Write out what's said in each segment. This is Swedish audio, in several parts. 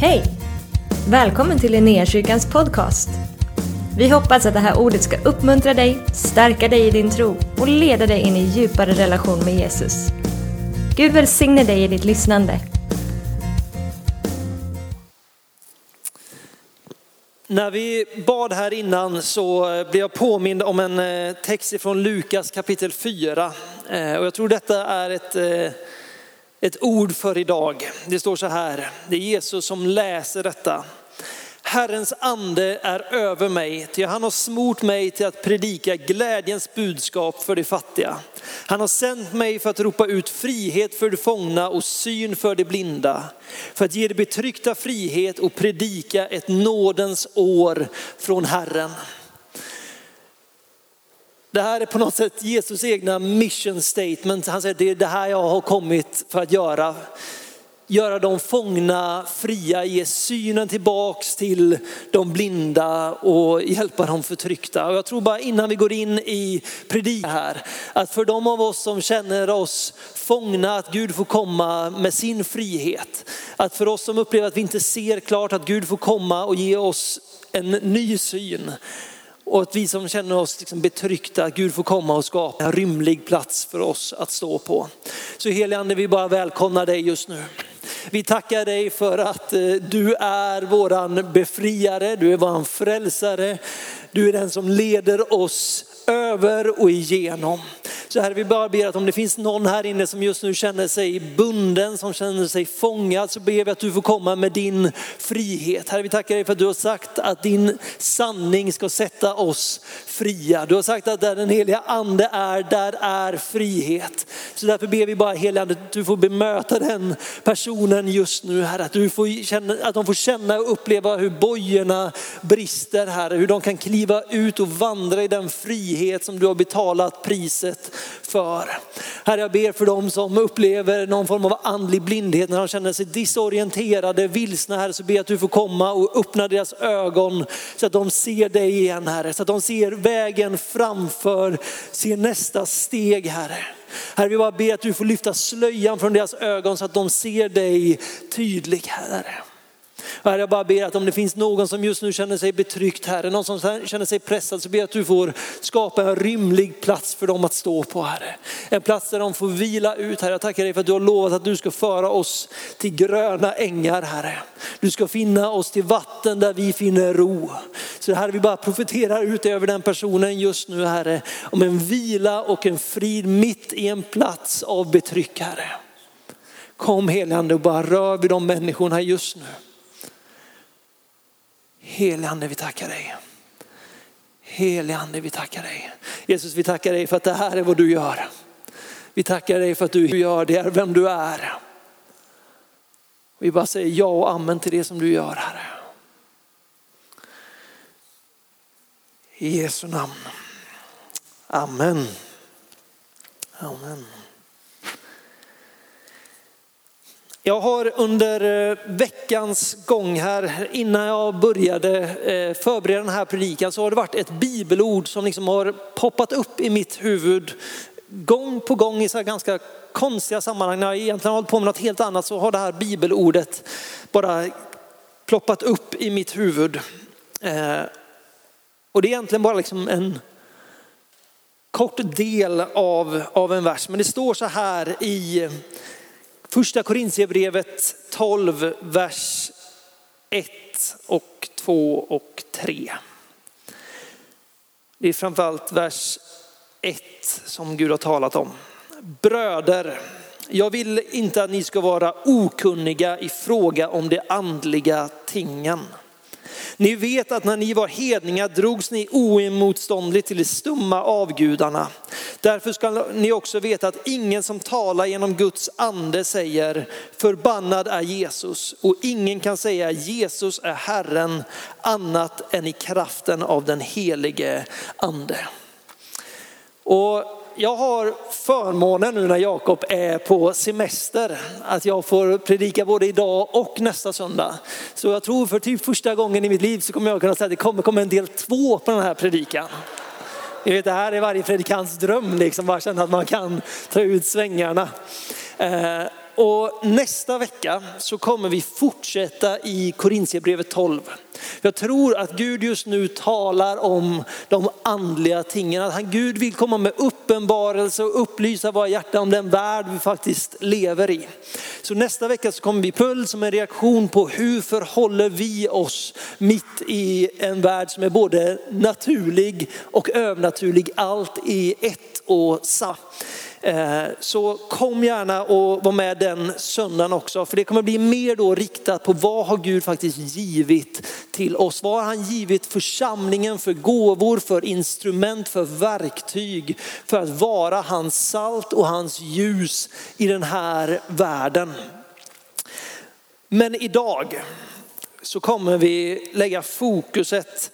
Hej! Välkommen till Linnéakyrkans podcast. Vi hoppas att det här ordet ska uppmuntra dig, stärka dig i din tro och leda dig in i djupare relation med Jesus. Gud välsigne dig i ditt lyssnande. När vi bad här innan så blev jag påmind om en eh, text från Lukas kapitel 4. Eh, och jag tror detta är ett, eh, ett ord för idag. Det står så här, det är Jesus som läser detta. Herrens ande är över mig, ty han har smort mig till att predika glädjens budskap för de fattiga. Han har sänt mig för att ropa ut frihet för de fångna och syn för de blinda. För att ge de betryckta frihet och predika ett nådens år från Herren. Det här är på något sätt Jesus egna mission statement. Han säger det är det här jag har kommit för att göra göra de fångna fria, ge synen tillbaks till de blinda och hjälpa de förtryckta. Och jag tror bara innan vi går in i predik här, att för de av oss som känner oss fångna, att Gud får komma med sin frihet. Att för oss som upplever att vi inte ser klart, att Gud får komma och ge oss en ny syn. Och att vi som känner oss liksom betryckta, att Gud får komma och skapa en rymlig plats för oss att stå på. Så helige Ande, vi bara välkomnar dig just nu. Vi tackar dig för att eh, du är våran befriare, du är våran frälsare. Du är den som leder oss över och igenom. Så här vi bara ber att om det finns någon här inne som just nu känner sig bunden, som känner sig fångad, så ber vi att du får komma med din frihet. Herre vi tackar dig för att du har sagt att din sanning ska sätta oss fria. Du har sagt att där den heliga ande är, där är frihet. Så därför ber vi bara heliga ande att du får bemöta den personen just nu här. Att, du får känna, att de får känna och uppleva hur bojorna brister här. Hur de kan kliva ut och vandra i den frihet som du har betalat priset för. Herre jag ber för dem som upplever någon form av andlig blindhet när de känner sig disorienterade, vilsna Herre så ber jag att du får komma och öppna deras ögon så att de ser dig igen Herre. Så att de ser vägen framför, ser nästa steg Herre. Herre vi bara ber att du får lyfta slöjan från deras ögon så att de ser dig tydligt Herre. Herre, jag bara ber att om det finns någon som just nu känner sig betryckt Herre, någon som känner sig pressad så ber jag att du får skapa en rymlig plats för dem att stå på Herre. En plats där de får vila ut Herre. Jag tackar dig för att du har lovat att du ska föra oss till gröna ängar Herre. Du ska finna oss till vatten där vi finner ro. Så Herre vi bara profeterar ut över den personen just nu Herre om en vila och en frid mitt i en plats av betryck Herre. Kom helande och bara rör vid de människorna just nu. Helige vi tackar dig. Helige vi tackar dig. Jesus vi tackar dig för att det här är vad du gör. Vi tackar dig för att du gör det, är vem du är. Vi bara säger ja och amen till det som du gör Herre. I Jesu namn. Amen. Amen. Jag har under eh, veckans gång här, innan jag började eh, förbereda den här predikan, så har det varit ett bibelord som liksom har poppat upp i mitt huvud gång på gång i så ganska konstiga sammanhang. När jag egentligen har hållit på med något helt annat så har det här bibelordet bara ploppat upp i mitt huvud. Eh, och det är egentligen bara liksom en kort del av, av en vers. Men det står så här i Första Korintierbrevet 12, vers 1 och 2 och 3. Det är framförallt vers 1 som Gud har talat om. Bröder, jag vill inte att ni ska vara okunniga i fråga om de andliga tingen. Ni vet att när ni var hedningar drogs ni oemotståndligt till de stumma avgudarna. Därför ska ni också veta att ingen som talar genom Guds ande säger förbannad är Jesus och ingen kan säga Jesus är Herren annat än i kraften av den helige ande. Och jag har förmånen nu när Jakob är på semester att jag får predika både idag och nästa söndag. Så jag tror för typ första gången i mitt liv så kommer jag kunna säga att det kommer komma en del två på den här predikan. Ni vet, det här är varje predikants dröm, liksom, bara känna att man kan ta ut svängarna. Eh, och nästa vecka så kommer vi fortsätta i Korintierbrevet 12. Jag tror att Gud just nu talar om de andliga tingen. Att han, Gud vill komma med uppenbarelse och upplysa våra hjärtan om den värld vi faktiskt lever i. Så nästa vecka så kommer vi pull som en reaktion på hur förhåller vi oss mitt i en värld som är både naturlig och övernaturlig. Allt i ett och samma. Eh, så kom gärna och var med den söndagen också. För det kommer bli mer då riktat på vad har Gud faktiskt givit till oss. Vad har han givit församlingen för gåvor, för instrument, för verktyg. För att vara hans salt och hans ljus i den här världen. Men idag så kommer vi lägga fokuset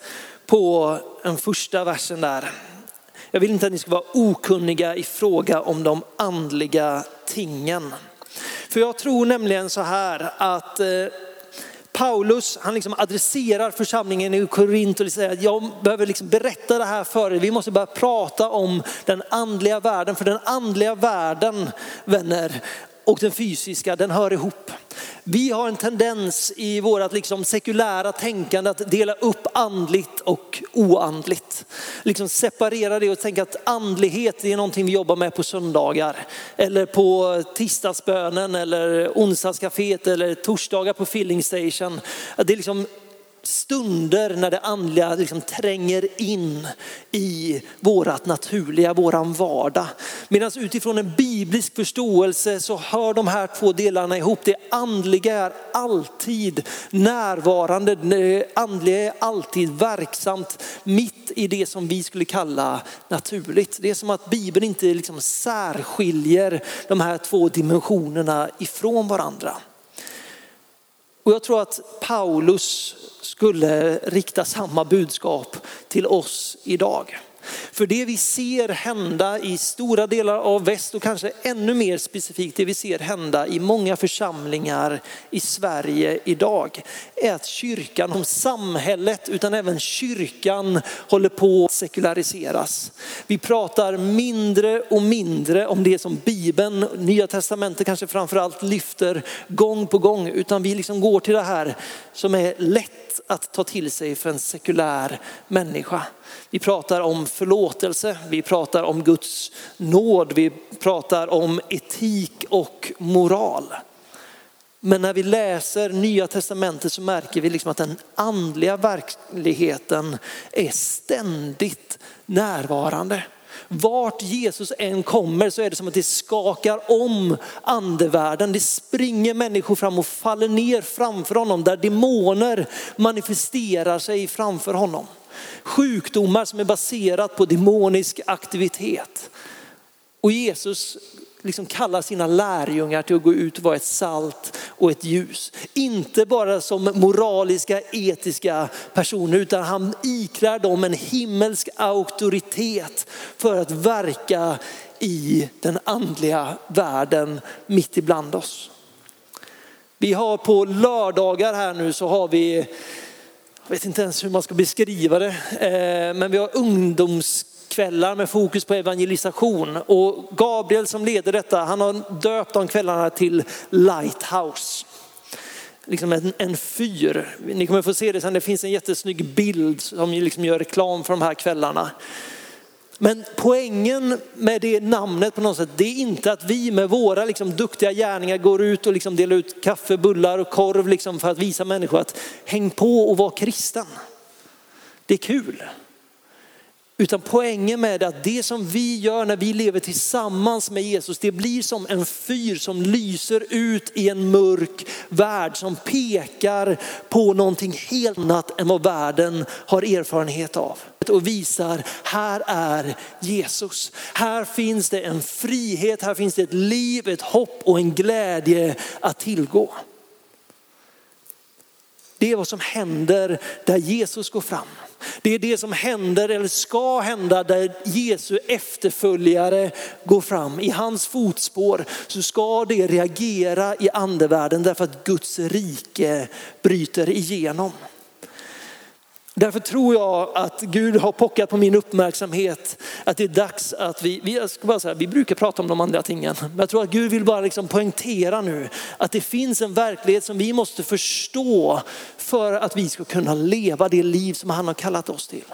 på den första versen där. Jag vill inte att ni ska vara okunniga i fråga om de andliga tingen. För jag tror nämligen så här att eh, Paulus, han liksom adresserar församlingen i Korint och säger att jag behöver liksom berätta det här för er. Vi måste börja prata om den andliga världen. För den andliga världen, vänner, och den fysiska, den hör ihop. Vi har en tendens i vårt liksom sekulära tänkande att dela upp andligt och oandligt. Liksom separera det och tänka att andlighet är någonting vi jobbar med på söndagar. Eller på tisdagsbönen eller onsdagskaféet eller torsdagar på filling station. Att Det är liksom stunder när det andliga liksom tränger in i vårat naturliga, våran vardag. Medan utifrån en biblisk förståelse så hör de här två delarna ihop. Det andliga är alltid närvarande, det andliga är alltid verksamt mitt i det som vi skulle kalla naturligt. Det är som att Bibeln inte liksom särskiljer de här två dimensionerna ifrån varandra. Och jag tror att Paulus skulle rikta samma budskap till oss idag. För det vi ser hända i stora delar av väst och kanske ännu mer specifikt det vi ser hända i många församlingar i Sverige idag är att kyrkan, om samhället utan även kyrkan håller på att sekulariseras. Vi pratar mindre och mindre om det som Bibeln, Nya Testamentet kanske framförallt lyfter gång på gång utan vi liksom går till det här som är lätt att ta till sig för en sekulär människa. Vi pratar om förlåtelse, vi pratar om Guds nåd, vi pratar om etik och moral. Men när vi läser nya testamentet så märker vi liksom att den andliga verkligheten är ständigt närvarande. Vart Jesus än kommer så är det som att det skakar om andevärlden. Det springer människor fram och faller ner framför honom där demoner manifesterar sig framför honom. Sjukdomar som är baserat på demonisk aktivitet. Och Jesus liksom kallar sina lärjungar till att gå ut och vara ett salt och ett ljus. Inte bara som moraliska, etiska personer utan han iklär dem en himmelsk auktoritet för att verka i den andliga världen mitt ibland oss. Vi har på lördagar här nu så har vi, jag vet inte ens hur man ska beskriva det, eh, men vi har ungdoms kvällar med fokus på evangelisation. Och Gabriel som leder detta, han har döpt de kvällarna till Lighthouse. Liksom en, en fyr. Ni kommer få se det sen, det finns en jättesnygg bild som liksom gör reklam för de här kvällarna. Men poängen med det namnet på något sätt, det är inte att vi med våra liksom duktiga gärningar går ut och liksom delar ut kaffe, bullar och korv liksom för att visa människor att häng på och var kristen. Det är kul. Utan poängen med det att det som vi gör när vi lever tillsammans med Jesus, det blir som en fyr som lyser ut i en mörk värld som pekar på någonting helt annat än vad världen har erfarenhet av. Och visar, här är Jesus. Här finns det en frihet, här finns det ett liv, ett hopp och en glädje att tillgå. Det är vad som händer där Jesus går fram. Det är det som händer eller ska hända där Jesu efterföljare går fram. I hans fotspår så ska det reagera i andevärlden därför att Guds rike bryter igenom. Därför tror jag att Gud har pockat på min uppmärksamhet att det är dags att vi, vi, ska bara säga, vi brukar prata om de andra tingen, men jag tror att Gud vill bara liksom poängtera nu att det finns en verklighet som vi måste förstå för att vi ska kunna leva det liv som han har kallat oss till.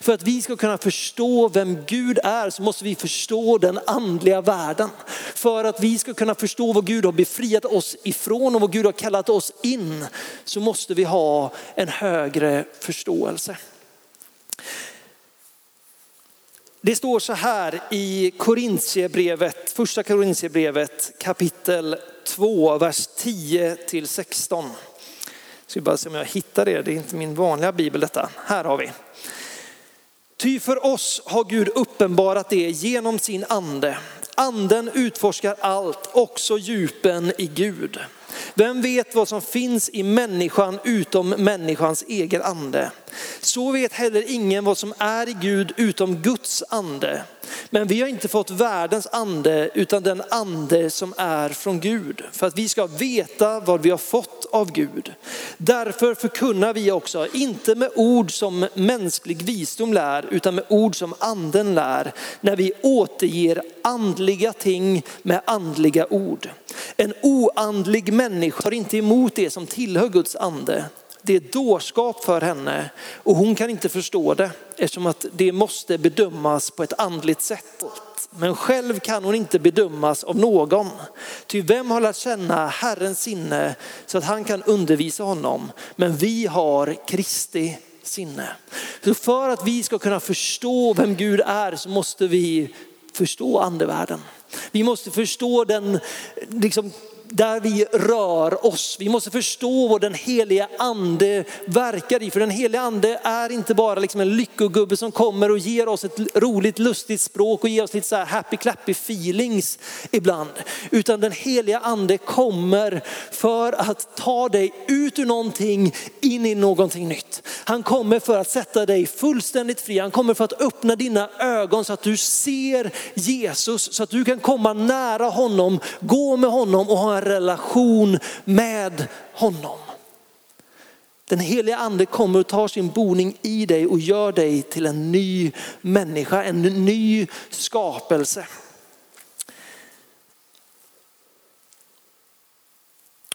För att vi ska kunna förstå vem Gud är så måste vi förstå den andliga världen. För att vi ska kunna förstå vad Gud har befriat oss ifrån och vad Gud har kallat oss in så måste vi ha en högre förståelse. Det står så här i Korintierbrevet, första Korintierbrevet kapitel 2, vers 10 till 16. Jag ska bara se om jag hittar det, det är inte min vanliga bibel detta. Här har vi. Ty för oss har Gud uppenbarat det genom sin ande. Anden utforskar allt, också djupen i Gud. Vem vet vad som finns i människan utom människans egen ande? Så vet heller ingen vad som är i Gud utom Guds ande. Men vi har inte fått världens ande utan den ande som är från Gud. För att vi ska veta vad vi har fått av Gud. Därför förkunnar vi också, inte med ord som mänsklig visdom lär, utan med ord som anden lär. När vi återger andliga ting med andliga ord. En oandlig människa tar inte emot det som tillhör Guds ande det är dårskap för henne och hon kan inte förstå det eftersom att det måste bedömas på ett andligt sätt. Men själv kan hon inte bedömas av någon. Ty vem har lärt känna Herrens sinne så att han kan undervisa honom? Men vi har Kristi sinne. Så för att vi ska kunna förstå vem Gud är så måste vi förstå andevärlden. Vi måste förstå den liksom, där vi rör oss. Vi måste förstå vad den heliga ande verkar i. För den heliga ande är inte bara liksom en lyckogubbe som kommer och ger oss ett roligt lustigt språk och ger oss lite så här happy clappy feelings ibland. Utan den heliga ande kommer för att ta dig ut ur någonting in i någonting nytt. Han kommer för att sätta dig fullständigt fri. Han kommer för att öppna dina ögon så att du ser Jesus, så att du kan komma nära honom, gå med honom och ha en relation med honom. Den heliga ande kommer och tar sin boning i dig och gör dig till en ny människa, en ny skapelse.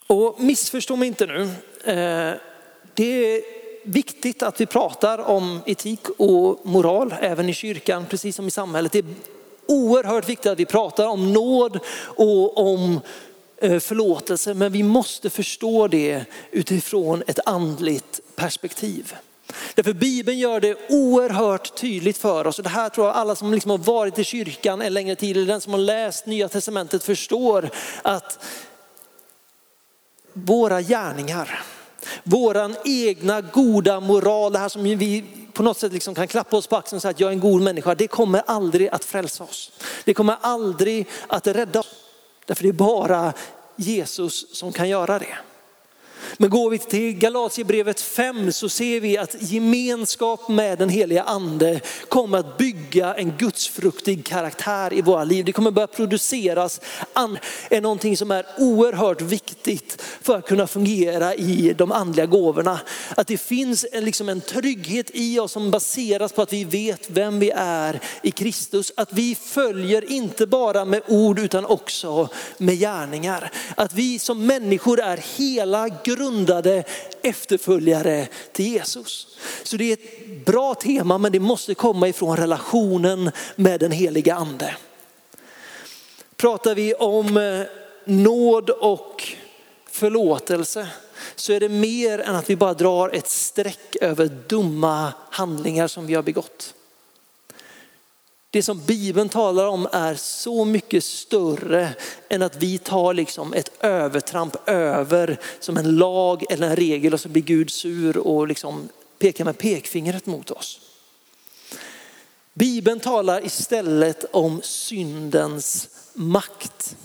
Och missförstå mig inte nu. Eh, det är viktigt att vi pratar om etik och moral även i kyrkan, precis som i samhället. Det är oerhört viktigt att vi pratar om nåd och om Eh, förlåtelse, men vi måste förstå det utifrån ett andligt perspektiv. Därför Bibeln gör det oerhört tydligt för oss. Och det här tror jag alla som liksom har varit i kyrkan en längre tid, eller den som har läst Nya Testamentet förstår att våra gärningar, våran egna goda moral, det här som vi på något sätt liksom kan klappa oss på axeln och säga att jag är en god människa, det kommer aldrig att frälsa oss. Det kommer aldrig att rädda oss. Därför det är bara Jesus som kan göra det. Men går vi till Galatierbrevet 5 så ser vi att gemenskap med den heliga ande kommer att bygga en gudsfruktig karaktär i våra liv. Det kommer börja produceras är någonting som är oerhört viktigt för att kunna fungera i de andliga gåvorna. Att det finns en, liksom en trygghet i oss som baseras på att vi vet vem vi är i Kristus. Att vi följer inte bara med ord utan också med gärningar. Att vi som människor är hela grundade efterföljare till Jesus. Så det är ett bra tema men det måste komma ifrån relationen med den heliga ande. Pratar vi om eh, nåd och förlåtelse så är det mer än att vi bara drar ett streck över dumma handlingar som vi har begått. Det som Bibeln talar om är så mycket större än att vi tar liksom ett övertramp över som en lag eller en regel och så blir Gud sur och liksom pekar med pekfingret mot oss. Bibeln talar istället om syndens makt.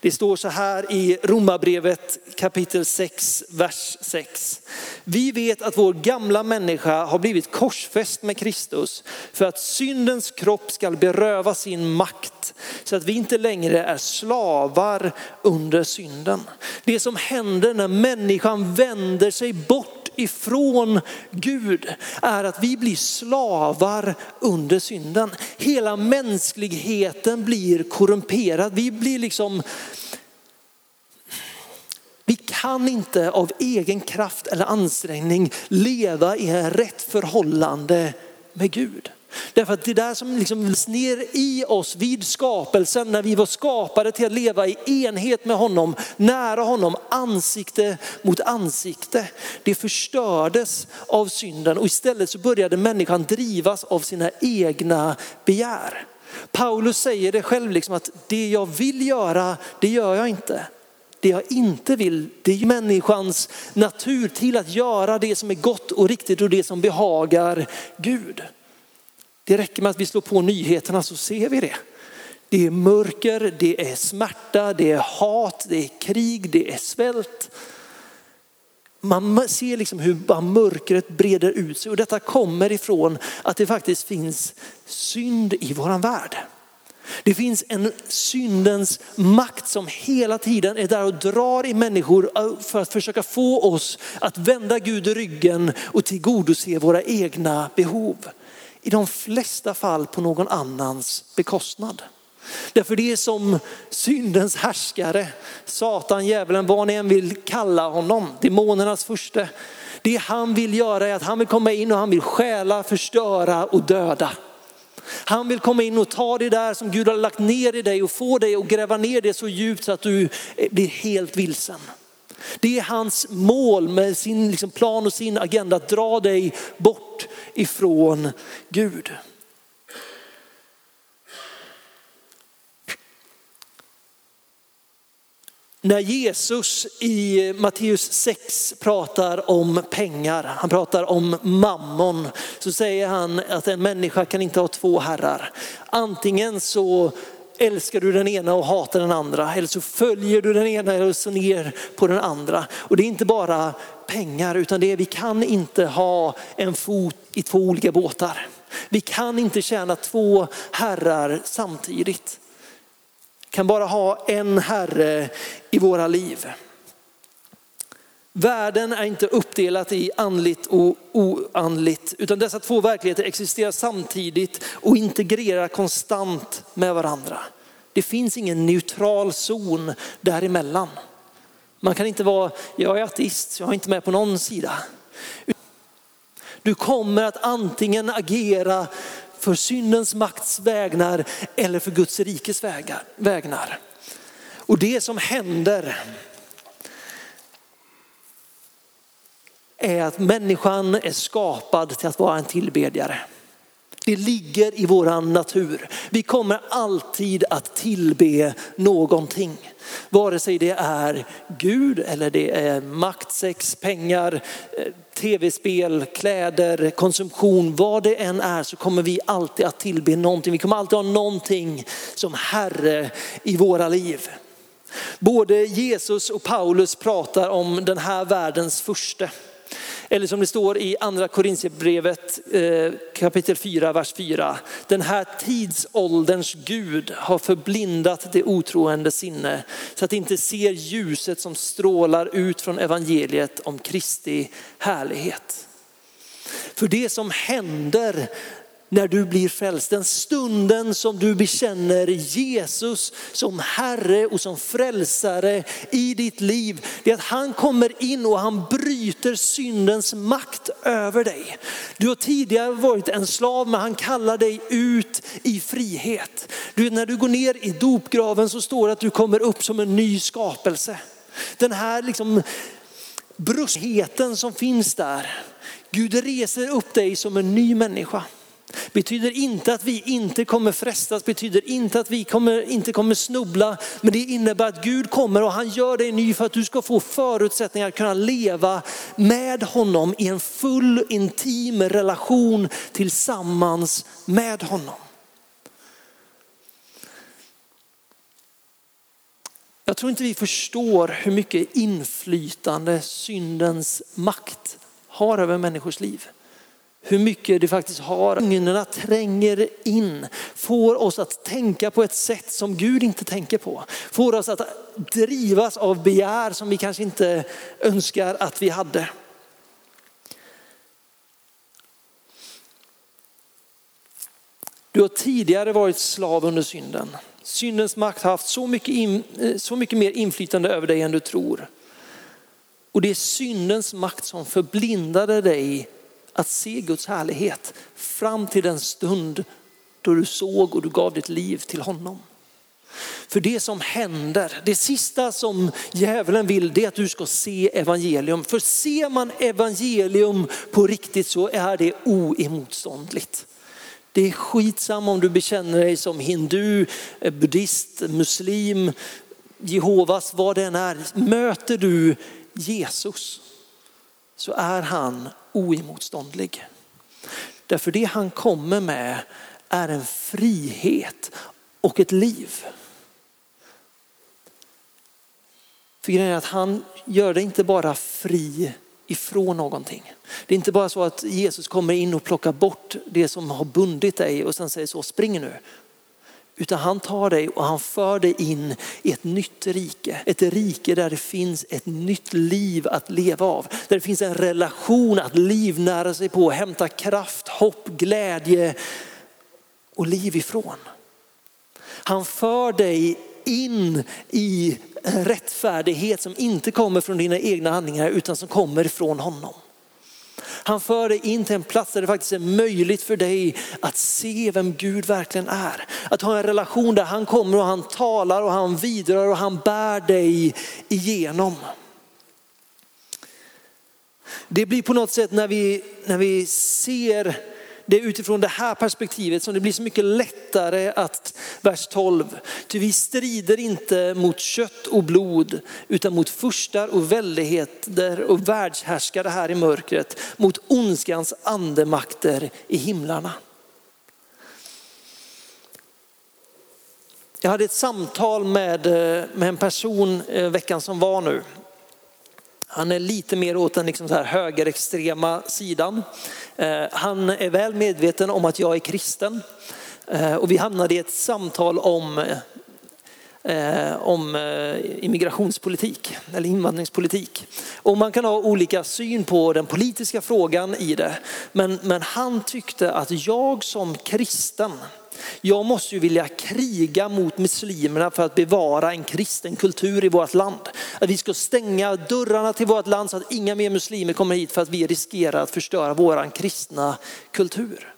Det står så här i Romarbrevet kapitel 6, vers 6. Vi vet att vår gamla människa har blivit korsfäst med Kristus för att syndens kropp ska beröva sin makt så att vi inte längre är slavar under synden. Det som händer när människan vänder sig bort ifrån Gud är att vi blir slavar under synden. Hela mänskligheten blir korrumperad. Vi blir liksom vi kan inte av egen kraft eller ansträngning leva i en rätt förhållande med Gud. Därför att det där som liksom ner i oss vid skapelsen, när vi var skapade till att leva i enhet med honom, nära honom, ansikte mot ansikte. Det förstördes av synden och istället så började människan drivas av sina egna begär. Paulus säger det själv, liksom att det jag vill göra, det gör jag inte. Det jag inte vill, det är människans natur till att göra det som är gott och riktigt och det som behagar Gud. Det räcker med att vi slår på nyheterna så ser vi det. Det är mörker, det är smärta, det är hat, det är krig, det är svält. Man ser liksom hur mörkret breder ut sig och detta kommer ifrån att det faktiskt finns synd i våran värld. Det finns en syndens makt som hela tiden är där och drar i människor för att försöka få oss att vända Gud ryggen och tillgodose våra egna behov i de flesta fall på någon annans bekostnad. Därför det är som syndens härskare, Satan, djävulen, vad ni än vill kalla honom, demonernas första. Det han vill göra är att han vill komma in och han vill stjäla, förstöra och döda. Han vill komma in och ta det där som Gud har lagt ner i dig och få dig att gräva ner det så djupt så att du blir helt vilsen. Det är hans mål med sin liksom plan och sin agenda att dra dig bort ifrån Gud. När Jesus i Matteus 6 pratar om pengar, han pratar om mammon, så säger han att en människa kan inte ha två herrar. Antingen så älskar du den ena och hatar den andra. Eller så följer du den ena och så ner på den andra. Och det är inte bara pengar utan det är, vi kan inte ha en fot i två olika båtar. Vi kan inte tjäna två herrar samtidigt. Vi kan bara ha en herre i våra liv. Världen är inte uppdelat i andligt och oandligt, utan dessa två verkligheter existerar samtidigt och integrerar konstant med varandra. Det finns ingen neutral zon däremellan. Man kan inte vara, jag är ateist, jag är inte med på någon sida. Du kommer att antingen agera för syndens makts vägnar eller för Guds rikes vägnar. Och det som händer är att människan är skapad till att vara en tillbedjare. Det ligger i vår natur. Vi kommer alltid att tillbe någonting. Vare sig det är Gud eller det är makt, sex, pengar, eh, tv-spel, kläder, konsumtion. Vad det än är så kommer vi alltid att tillbe någonting. Vi kommer alltid ha någonting som Herre i våra liv. Både Jesus och Paulus pratar om den här världens första. Eller som det står i andra Korintierbrevet eh, kapitel 4, vers 4. Den här tidsålderns Gud har förblindat det otroende sinne så att det inte ser ljuset som strålar ut från evangeliet om Kristi härlighet. För det som händer när du blir frälst. Den stunden som du bekänner Jesus som Herre och som frälsare i ditt liv. Det är att han kommer in och han bryter syndens makt över dig. Du har tidigare varit en slav men han kallar dig ut i frihet. Du, när du går ner i dopgraven så står det att du kommer upp som en ny skapelse. Den här liksom brustheten som finns där. Gud reser upp dig som en ny människa. Betyder inte att vi inte kommer frestas, betyder inte att vi kommer, inte kommer snubbla. Men det innebär att Gud kommer och han gör dig ny för att du ska få förutsättningar att kunna leva med honom i en full intim relation tillsammans med honom. Jag tror inte vi förstår hur mycket inflytande syndens makt har över människors liv hur mycket det faktiskt har. Lögnerna tränger in, får oss att tänka på ett sätt som Gud inte tänker på. Får oss att drivas av begär som vi kanske inte önskar att vi hade. Du har tidigare varit slav under synden. Syndens makt har haft så mycket, in, eh, så mycket mer inflytande över dig än du tror. Och det är syndens makt som förblindade dig att se Guds härlighet fram till den stund då du såg och du gav ditt liv till honom. För det som händer, det sista som djävulen vill det är att du ska se evangelium. För ser man evangelium på riktigt så är det oemotståndligt. Det är skitsamma om du bekänner dig som hindu, eh, buddhist, muslim, Jehovas, vad det än är. Möter du Jesus så är han oemotståndlig. Därför det han kommer med är en frihet och ett liv. För grejen är att han gör det inte bara fri ifrån någonting. Det är inte bara så att Jesus kommer in och plockar bort det som har bundit dig och sen säger så spring nu. Utan han tar dig och han för dig in i ett nytt rike. Ett rike där det finns ett nytt liv att leva av. Där det finns en relation att livnära sig på, hämta kraft, hopp, glädje och liv ifrån. Han för dig in i en rättfärdighet som inte kommer från dina egna handlingar utan som kommer från honom. Han för dig in till en plats där det faktiskt är möjligt för dig att se vem Gud verkligen är. Att ha en relation där han kommer och han talar och han vidrör och han bär dig igenom. Det blir på något sätt när vi, när vi ser det är utifrån det här perspektivet som det blir så mycket lättare att, vers 12, ty vi strider inte mot kött och blod utan mot furstar och väldigheter och världshärskare här i mörkret, mot ondskans andemakter i himlarna. Jag hade ett samtal med, eh, med en person eh, veckan som var nu. Han är lite mer åt den liksom så här högerextrema sidan. Eh, han är väl medveten om att jag är kristen. Eh, och vi hamnade i ett samtal om, eh, om immigrationspolitik eller invandringspolitik. Och man kan ha olika syn på den politiska frågan i det. Men, men han tyckte att jag som kristen jag måste ju vilja kriga mot muslimerna för att bevara en kristen kultur i vårt land. Att vi ska stänga dörrarna till vårt land så att inga mer muslimer kommer hit för att vi riskerar att förstöra vår kristna kultur.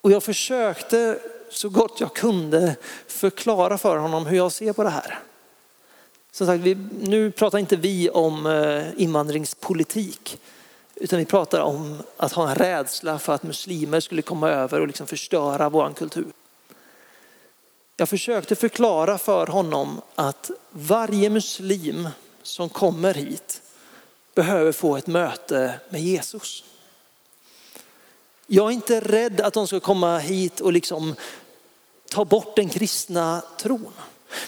Och jag försökte så gott jag kunde förklara för honom hur jag ser på det här. Som sagt, nu pratar inte vi om eh, invandringspolitik. Utan vi pratar om att ha en rädsla för att muslimer skulle komma över och liksom förstöra vår kultur. Jag försökte förklara för honom att varje muslim som kommer hit behöver få ett möte med Jesus. Jag är inte rädd att de ska komma hit och liksom ta bort den kristna tron.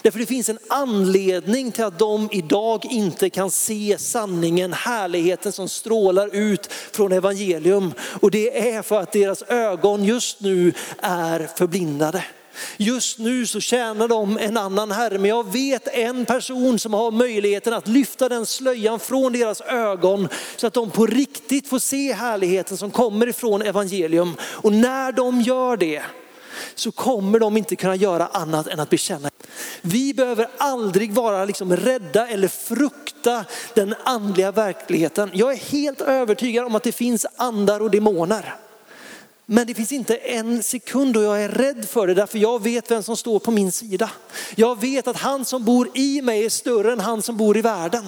Därför det finns en anledning till att de idag inte kan se sanningen, härligheten som strålar ut från evangelium. Och det är för att deras ögon just nu är förblindade. Just nu så tjänar de en annan herre, men jag vet en person som har möjligheten att lyfta den slöjan från deras ögon så att de på riktigt får se härligheten som kommer ifrån evangelium. Och när de gör det så kommer de inte kunna göra annat än att bekänna. Vi behöver aldrig vara liksom rädda eller frukta den andliga verkligheten. Jag är helt övertygad om att det finns andar och demoner. Men det finns inte en sekund då jag är rädd för det därför jag vet vem som står på min sida. Jag vet att han som bor i mig är större än han som bor i världen.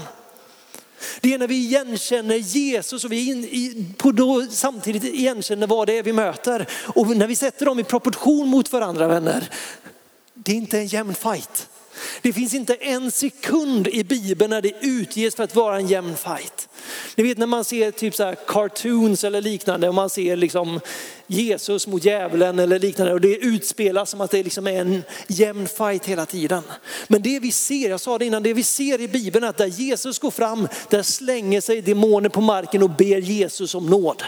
Det är när vi igenkänner Jesus och vi in, i, på då, samtidigt igenkänner vad det är vi möter. Och när vi sätter dem i proportion mot varandra vänner, det är inte en jämn fight. Det finns inte en sekund i Bibeln när det utges för att vara en jämn fight. Ni vet när man ser typ så här cartoons eller liknande och man ser liksom Jesus mot djävulen eller liknande och det utspelas som att det liksom är en jämn fight hela tiden. Men det vi ser, jag sa det innan, det vi ser i Bibeln är att där Jesus går fram, där slänger sig demoner på marken och ber Jesus om nåd.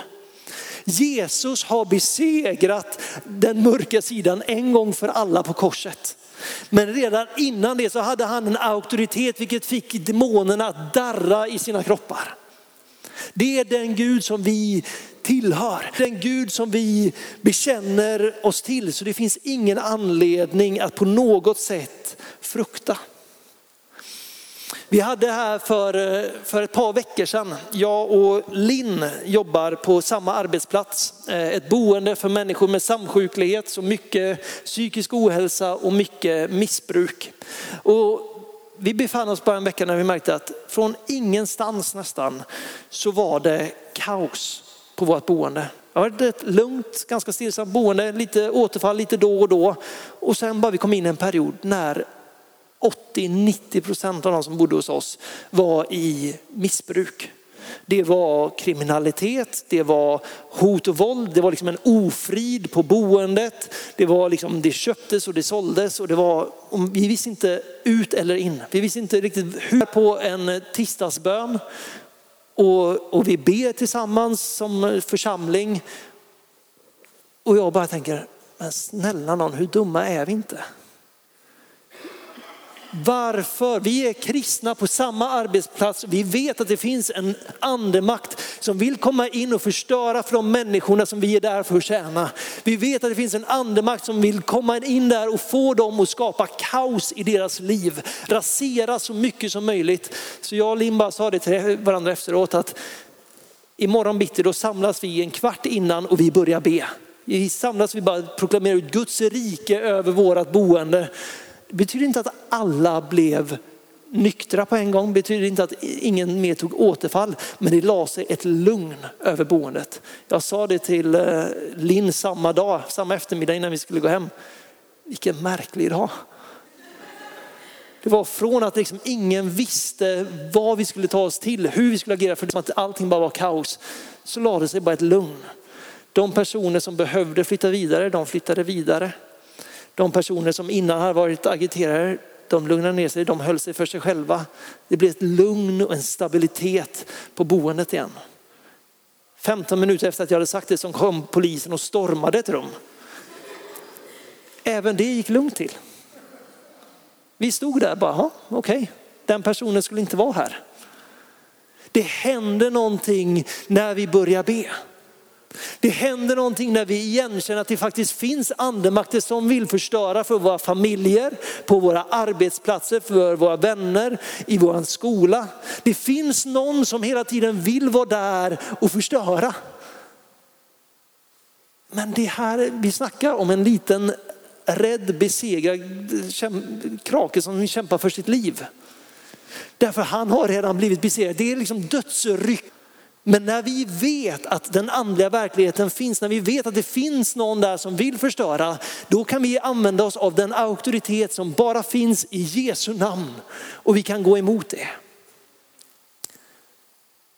Jesus har besegrat den mörka sidan en gång för alla på korset. Men redan innan det så hade han en auktoritet vilket fick demonerna att darra i sina kroppar. Det är den Gud som vi tillhör. Den Gud som vi bekänner oss till. Så det finns ingen anledning att på något sätt frukta. Vi hade här för, för ett par veckor sedan, jag och Linn jobbar på samma arbetsplats. Eh, ett boende för människor med samsjuklighet, så mycket psykisk ohälsa och mycket missbruk. Och vi befann oss bara en vecka när vi märkte att från ingenstans nästan så var det kaos på vårt boende. Det var ett lugnt, ganska stillsamt boende, lite återfall lite då och då. Och sen bara vi kom in i en period när 80-90 procent av de som bodde hos oss var i missbruk. Det var kriminalitet, det var hot och våld, det var liksom en ofrid på boendet. Det, var liksom, det köptes och det såldes och det var, vi visste inte ut eller in. Vi visste inte riktigt hur på en tisdagsbön. Och, och vi ber tillsammans som församling. Och jag bara tänker, men snälla någon, hur dumma är vi inte? Varför? Vi är kristna på samma arbetsplats. Vi vet att det finns en andemakt som vill komma in och förstöra för de människorna som vi är där för att tjäna. Vi vet att det finns en andemakt som vill komma in där och få dem att skapa kaos i deras liv. Rasera så mycket som möjligt. Så jag och Limba sa det till varandra efteråt att imorgon bitti då samlas vi en kvart innan och vi börjar be. Vi samlas, vi bara proklamerar ut Guds rike över vårat boende. Det betyder inte att alla blev nyktra på en gång, det betyder inte att ingen mer tog återfall, men det la sig ett lugn över boendet. Jag sa det till eh, Linn samma dag, samma eftermiddag innan vi skulle gå hem. Vilken märklig dag. Det var från att liksom ingen visste vad vi skulle ta oss till, hur vi skulle agera för att allting bara var kaos. Så lade sig bara ett lugn. De personer som behövde flytta vidare, de flyttade vidare. De personer som innan hade varit agiterare, de lugnade ner sig, de höll sig för sig själva. Det blev ett lugn och en stabilitet på boendet igen. 15 minuter efter att jag hade sagt det så kom polisen och stormade ett rum. Även det gick lugnt till. Vi stod där bara, okej, okay. den personen skulle inte vara här. Det händer någonting när vi börjar be. Det händer någonting när vi igenkänner att det faktiskt finns andemakter som vill förstöra för våra familjer, på våra arbetsplatser, för våra vänner, i vår skola. Det finns någon som hela tiden vill vara där och förstöra. Men det här, vi snackar om en liten rädd, besegrad krake som kämpar för sitt liv. Därför han har redan blivit besegrad. Det är liksom dödsryck men när vi vet att den andliga verkligheten finns, när vi vet att det finns någon där som vill förstöra, då kan vi använda oss av den auktoritet som bara finns i Jesu namn och vi kan gå emot det.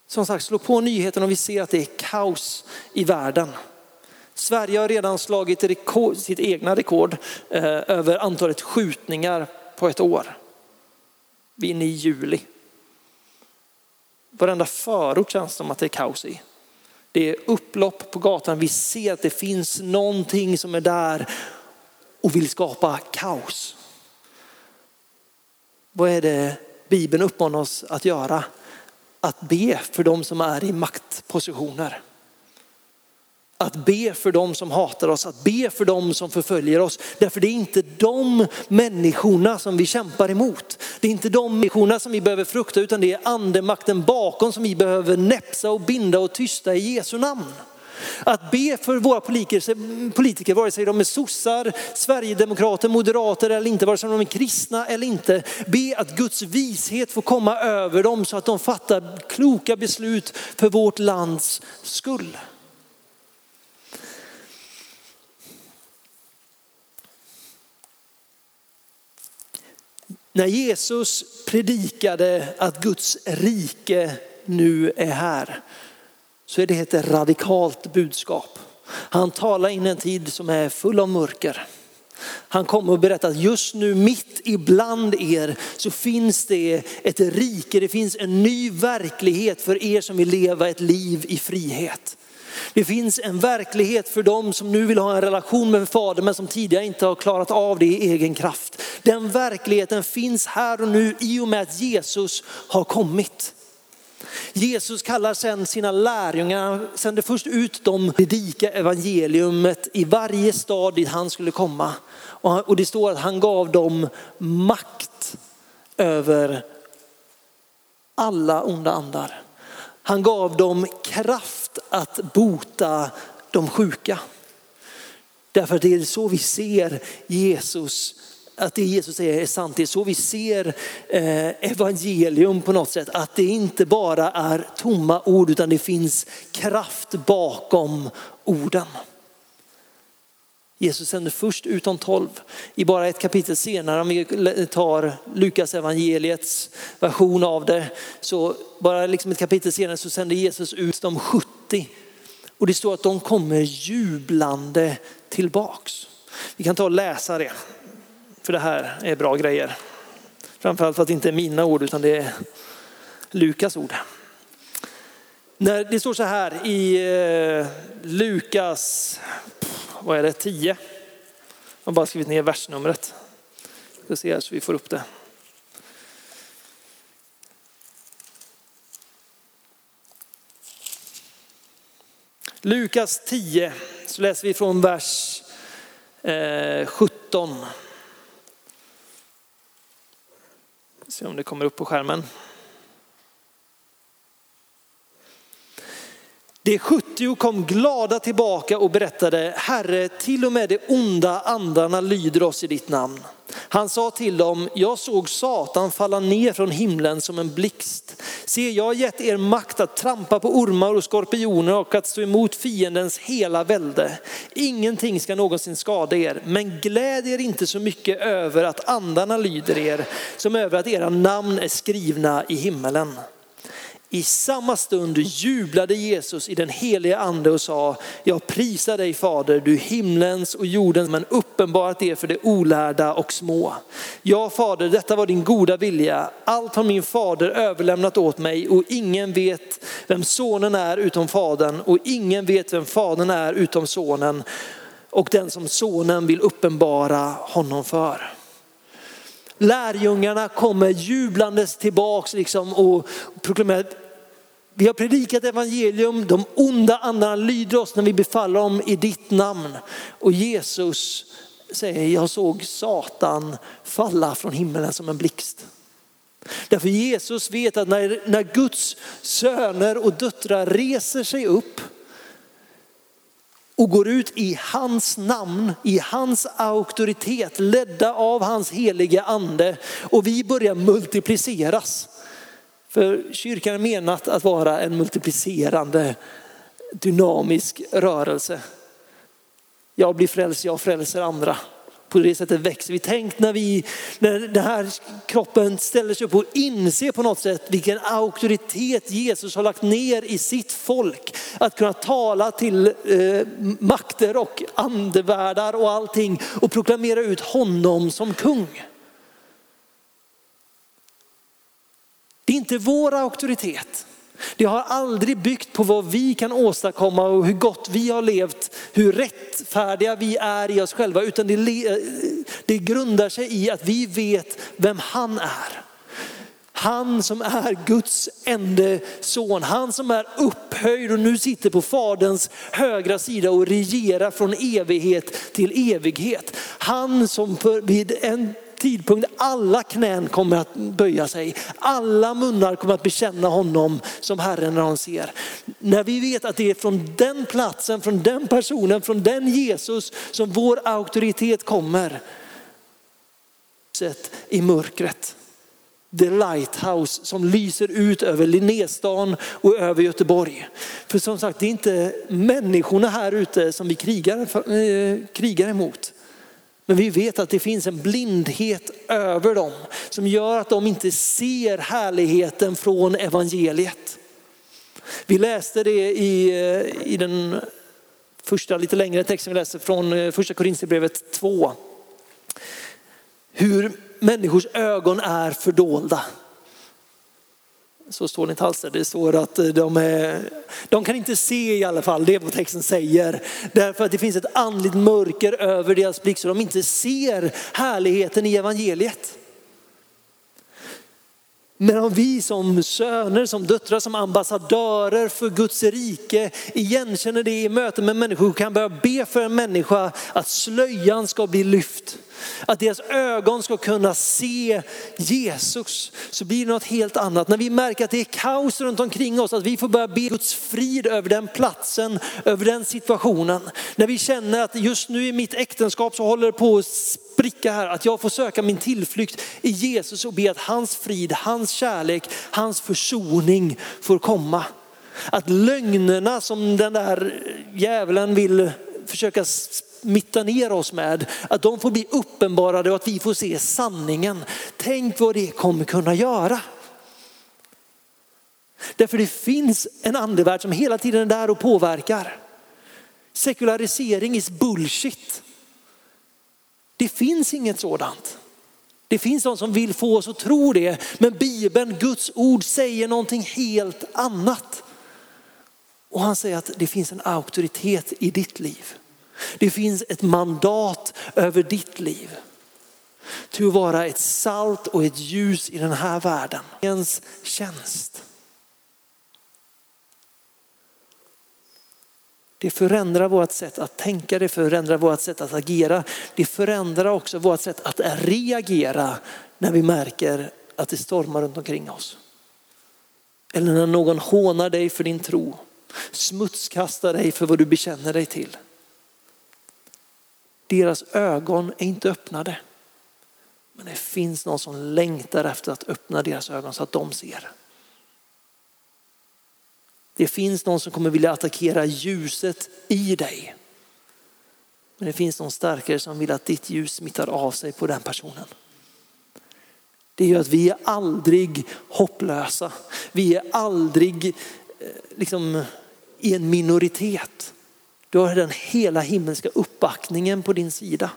Som sagt, slå på nyheten om vi ser att det är kaos i världen. Sverige har redan slagit rekord, sitt egna rekord eh, över antalet skjutningar på ett år. Vi är inne i juli. Varenda förort känns som att det är kaos i. Det är upplopp på gatan. Vi ser att det finns någonting som är där och vill skapa kaos. Vad är det Bibeln uppmanar oss att göra? Att be för de som är i maktpositioner. Att be för dem som hatar oss, att be för dem som förföljer oss. Därför det är inte de människorna som vi kämpar emot. Det är inte de människorna som vi behöver frukta utan det är andemakten bakom som vi behöver näpsa och binda och tysta i Jesu namn. Att be för våra politiker, politiker, vare sig de är sossar, sverigedemokrater, moderater eller inte, vare sig de är kristna eller inte. Be att Guds vishet får komma över dem så att de fattar kloka beslut för vårt lands skull. När Jesus predikade att Guds rike nu är här så är det ett radikalt budskap. Han talar in en tid som är full av mörker. Han kommer och berättar att just nu mitt ibland er så finns det ett rike, det finns en ny verklighet för er som vill leva ett liv i frihet. Det finns en verklighet för dem som nu vill ha en relation med Fadern men som tidigare inte har klarat av det i egen kraft. Den verkligheten finns här och nu i och med att Jesus har kommit. Jesus kallar sen sina lärjungar, sänder först ut dem predika evangeliumet i varje stad dit han skulle komma. Och det står att han gav dem makt över alla onda andar. Han gav dem kraft att bota de sjuka. Därför att det är så vi ser Jesus, att det Jesus säger är sant. Det är så vi ser eh, evangelium på något sätt. Att det inte bara är tomma ord utan det finns kraft bakom orden. Jesus sände först ut de tolv. I bara ett kapitel senare, om vi tar Lukas evangeliets version av det, så bara liksom ett kapitel senare så sände Jesus ut de 70. Och det står att de kommer jublande tillbaks. Vi kan ta och läsa det, för det här är bra grejer. Framförallt för att det inte är mina ord utan det är Lukas ord. När det står så här i eh, Lukas vad är det, 10. Jag har bara skrivit ner versnumret. Vi ska se här så vi får upp det. Lukas 10 så läser vi från vers 17. Eh, Se om det kommer upp på skärmen. De 70 kom glada tillbaka och berättade, Herre, till och med de onda andarna lyder oss i ditt namn. Han sa till dem, jag såg Satan falla ner från himlen som en blixt. Se, jag har gett er makt att trampa på ormar och skorpioner och att stå emot fiendens hela välde. Ingenting ska någonsin skada er, men gläd er inte så mycket över att andarna lyder er, som över att era namn är skrivna i himmelen. I samma stund jublade Jesus i den heliga ande och sa, jag prisar dig fader, du himlens och jordens, men uppenbarat det för det olärda och små. Ja fader, detta var din goda vilja. Allt har min fader överlämnat åt mig och ingen vet vem sonen är utom fadern och ingen vet vem fadern är utom sonen och den som sonen vill uppenbara honom för lärjungarna kommer jublandes tillbaks liksom och proklamerar vi har predikat evangelium, de onda andarna lyder oss när vi befaller dem i ditt namn. Och Jesus säger, jag såg Satan falla från himlen som en blixt. Därför Jesus vet att när, när Guds söner och döttrar reser sig upp och går ut i hans namn, i hans auktoritet, ledda av hans heliga ande och vi börjar multipliceras. För kyrkan är menat att vara en multiplicerande dynamisk rörelse. Jag blir frälst, jag frälser andra. På det sättet växer vi. Tänk när, vi, när den här kroppen ställer sig upp och inser på något sätt vilken auktoritet Jesus har lagt ner i sitt folk. Att kunna tala till eh, makter och andevärldar och allting och proklamera ut honom som kung. Det är inte vår auktoritet. Det har aldrig byggt på vad vi kan åstadkomma och hur gott vi har levt, hur rättfärdiga vi är i oss själva, utan det, det grundar sig i att vi vet vem han är. Han som är Guds enda son, han som är upphöjd och nu sitter på faderns högra sida och regerar från evighet till evighet. Han som vid en tidpunkt alla knän kommer att böja sig. Alla munnar kommer att bekänna honom som Herren när de ser. När vi vet att det är från den platsen, från den personen, från den Jesus som vår auktoritet kommer. I mörkret. The Lighthouse som lyser ut över Linnéstan och över Göteborg. För som sagt, det är inte människorna här ute som vi krigar, eh, krigar emot. Men vi vet att det finns en blindhet över dem som gör att de inte ser härligheten från evangeliet. Vi läste det i, eh, i den första lite längre texten vi läste från eh, första Korinthierbrevet 2. Hur människors ögon är fördolda. Så står det inte alls där. Det står att eh, de, är, de kan inte se i alla fall, det är vad texten säger. Därför att det finns ett andligt mörker över deras blick så de inte ser härligheten i evangeliet. Men om vi som söner, som döttrar, som ambassadörer för Guds rike igenkänner det i möten med människor kan börja be för en människa att slöjan ska bli lyft. Att deras ögon ska kunna se Jesus så blir det något helt annat. När vi märker att det är kaos runt omkring oss, att vi får börja be Guds frid över den platsen, över den situationen. När vi känner att just nu i mitt äktenskap så håller det på att spricka här, att jag får söka min tillflykt i Jesus och be att hans frid, hans kärlek, hans försoning får komma. Att lögnerna som den där djävulen vill försöka smitta ner oss med, att de får bli uppenbarade och att vi får se sanningen. Tänk vad det kommer kunna göra. Därför det finns en andevärld som hela tiden är där och påverkar. Sekularisering is bullshit. Det finns inget sådant. Det finns de som vill få oss att tro det, men Bibeln, Guds ord säger någonting helt annat. Och han säger att det finns en auktoritet i ditt liv. Det finns ett mandat över ditt liv. Till att vara ett salt och ett ljus i den här världen. Ens tjänst. Det förändrar vårt sätt att tänka, det förändrar vårt sätt att agera. Det förändrar också vårt sätt att reagera när vi märker att det stormar runt omkring oss. Eller när någon hånar dig för din tro, smutskastar dig för vad du bekänner dig till. Deras ögon är inte öppnade. Men det finns någon som längtar efter att öppna deras ögon så att de ser. Det finns någon som kommer vilja attackera ljuset i dig. Men det finns någon starkare som vill att ditt ljus smittar av sig på den personen. Det gör att vi är aldrig hopplösa. Vi är aldrig eh, liksom, i en minoritet. Du har den hela himmelska uppbackningen på din sida.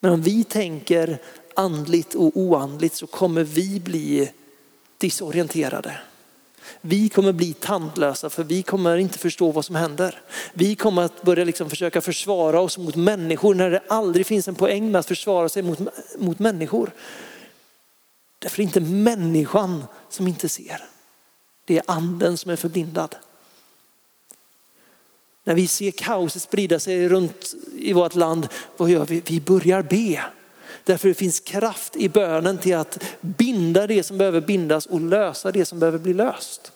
Men om vi tänker andligt och oandligt så kommer vi bli disorienterade. Vi kommer bli tandlösa för vi kommer inte förstå vad som händer. Vi kommer att börja liksom försöka försvara oss mot människor när det aldrig finns en poäng med att försvara sig mot, mot människor. Därför är det inte människan som inte ser. Det är anden som är förblindad. När vi ser kaoset sprida sig runt i vårt land, vad gör vi? Vi börjar be. Därför det finns kraft i bönen till att binda det som behöver bindas och lösa det som behöver bli löst.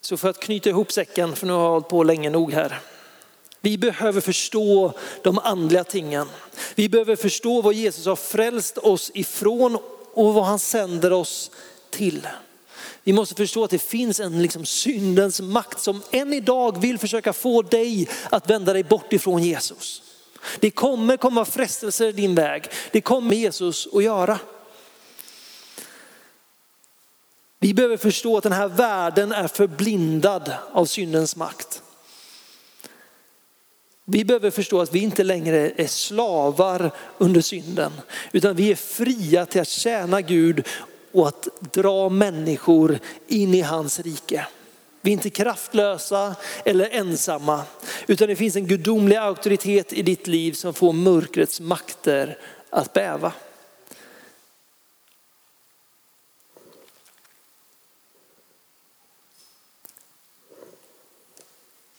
Så för att knyta ihop säcken, för nu har jag hållit på länge nog här. Vi behöver förstå de andliga tingen. Vi behöver förstå vad Jesus har frälst oss ifrån och vad han sänder oss till. Vi måste förstå att det finns en liksom syndens makt som än idag vill försöka få dig att vända dig bort ifrån Jesus. Det kommer komma frestelser din väg. Det kommer Jesus att göra. Vi behöver förstå att den här världen är förblindad av syndens makt. Vi behöver förstå att vi inte längre är slavar under synden, utan vi är fria till att tjäna Gud och att dra människor in i hans rike. Vi är inte kraftlösa eller ensamma, utan det finns en gudomlig auktoritet i ditt liv som får mörkrets makter att bäva.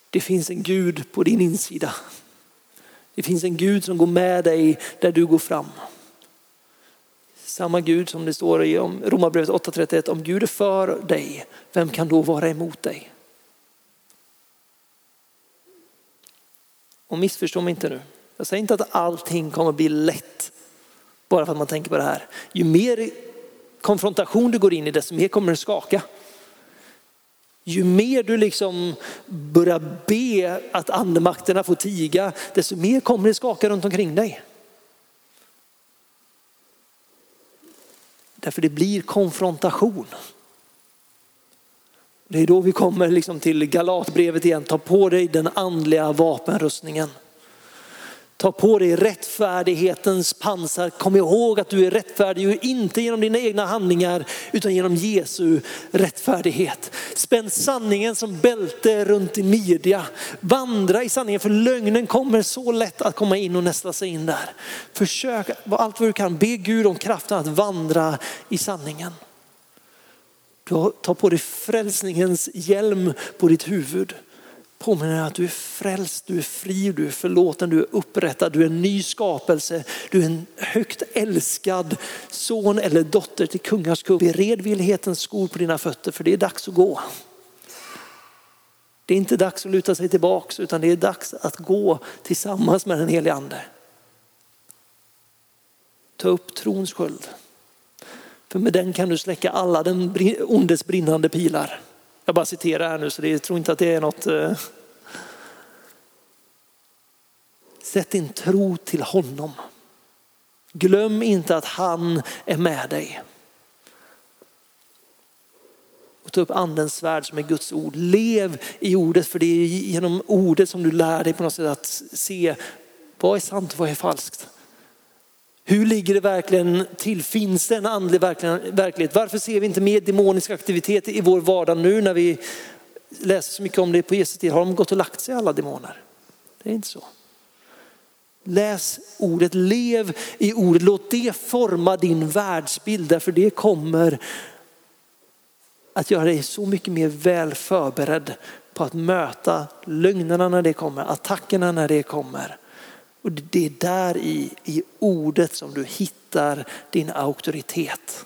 Det finns en Gud på din insida. Det finns en Gud som går med dig där du går fram. Samma Gud som det står i Romarbrevet 8.31, om Gud är för dig, vem kan då vara emot dig? Och missförstå mig inte nu. Jag säger inte att allting kommer att bli lätt bara för att man tänker på det här. Ju mer konfrontation du går in i desto mer kommer det skaka. Ju mer du liksom börjar be att andemakterna får tiga, desto mer kommer det skaka runt omkring dig. Därför det blir konfrontation. Det är då vi kommer liksom till Galatbrevet igen. Ta på dig den andliga vapenrustningen. Ta på dig rättfärdighetens pansar. Kom ihåg att du är rättfärdig, inte genom dina egna handlingar utan genom Jesu rättfärdighet. Spänn sanningen som bälte runt din midja. Vandra i sanningen för lögnen kommer så lätt att komma in och nästla sig in där. Försök allt vad du kan, be Gud om kraften att vandra i sanningen. Ta på dig frälsningens hjälm på ditt huvud påminner dig att du är frälst, du är fri, du är förlåten, du är upprättad, du är en ny skapelse, du är en högt älskad son eller dotter till kungars kung. Beredvillighetens skor på dina fötter för det är dags att gå. Det är inte dags att luta sig tillbaks utan det är dags att gå tillsammans med den helige ande. Ta upp trons sköld. För med den kan du släcka alla den ondes brinnande pilar. Jag bara citerar här nu så jag tror inte att det är något. Eh. Sätt din tro till honom. Glöm inte att han är med dig. Och ta upp andens svärd som är Guds ord. Lev i ordet för det är genom ordet som du lär dig på något sätt att se vad är sant och vad är falskt. Hur ligger det verkligen till? Finns det en andlig verklighet? Varför ser vi inte mer demonisk aktivitet i vår vardag nu när vi läser så mycket om det på Jesu tid? Har de gått och lagt sig alla demoner? Det är inte så. Läs ordet, lev i ordet, låt det forma din världsbild därför det kommer att göra dig så mycket mer väl förberedd på att möta lögnerna när det kommer, attackerna när det kommer. Och det är där i, i ordet som du hittar din auktoritet.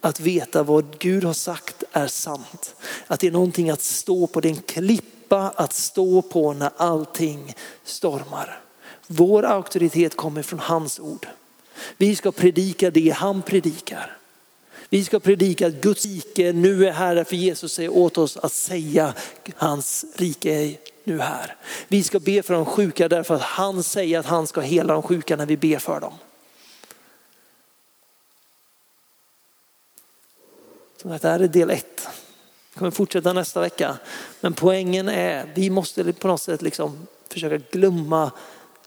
Att veta vad Gud har sagt är sant. Att det är någonting att stå på, det är en klippa att stå på när allting stormar. Vår auktoritet kommer från hans ord. Vi ska predika det han predikar. Vi ska predika att Guds rike nu är här för Jesus säger åt oss att säga hans rike är nu här. Vi ska be för de sjuka därför att han säger att han ska hela de sjuka när vi ber för dem. Så det här är del ett. Vi kommer fortsätta nästa vecka. Men poängen är, vi måste på något sätt liksom försöka glömma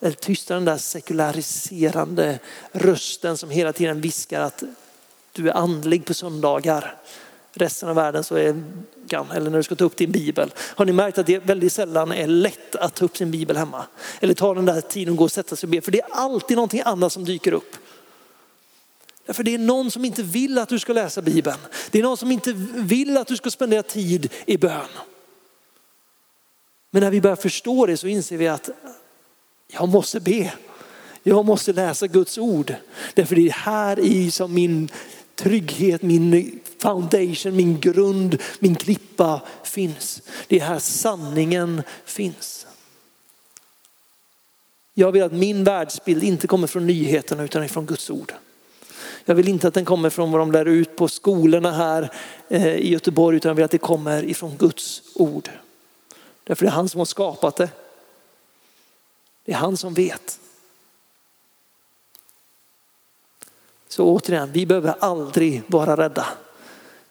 eller tysta den där sekulariserande rösten som hela tiden viskar att du är andlig på söndagar. Resten av världen så är eller när du ska ta upp din bibel. Har ni märkt att det väldigt sällan är lätt att ta upp sin bibel hemma? Eller ta den där tiden och gå och sätta sig och be. För det är alltid någonting annat som dyker upp. Därför det är någon som inte vill att du ska läsa bibeln. Det är någon som inte vill att du ska spendera tid i bön. Men när vi börjar förstå det så inser vi att jag måste be. Jag måste läsa Guds ord. Därför det är här i som min trygghet, min foundation, min grund, min klippa finns. Det är här sanningen finns. Jag vill att min världsbild inte kommer från nyheterna utan från Guds ord. Jag vill inte att den kommer från vad de lär ut på skolorna här eh, i Göteborg utan jag vill att det kommer ifrån Guds ord. Därför det är han som har skapat det. Det är han som vet. Så återigen, vi behöver aldrig vara rädda.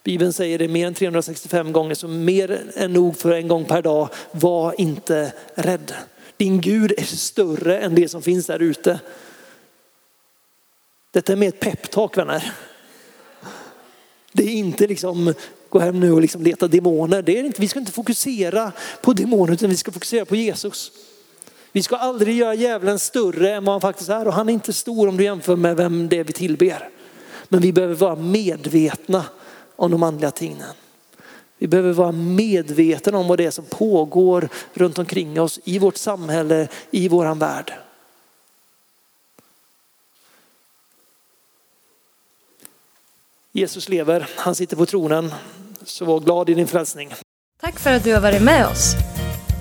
Bibeln säger det mer än 365 gånger, så mer än nog för en gång per dag. Var inte rädd. Din Gud är större än det som finns där ute. Detta är mer ett peptalk vänner. Det är inte liksom gå hem nu och liksom leta demoner. Det är inte, vi ska inte fokusera på demoner utan vi ska fokusera på Jesus. Vi ska aldrig göra djävulen större än vad han faktiskt är och han är inte stor om du jämför med vem det är vi tillber. Men vi behöver vara medvetna om de andliga tingen. Vi behöver vara medvetna om vad det är som pågår runt omkring oss i vårt samhälle, i våran värld. Jesus lever, han sitter på tronen. Så var glad i din frälsning. Tack för att du har varit med oss.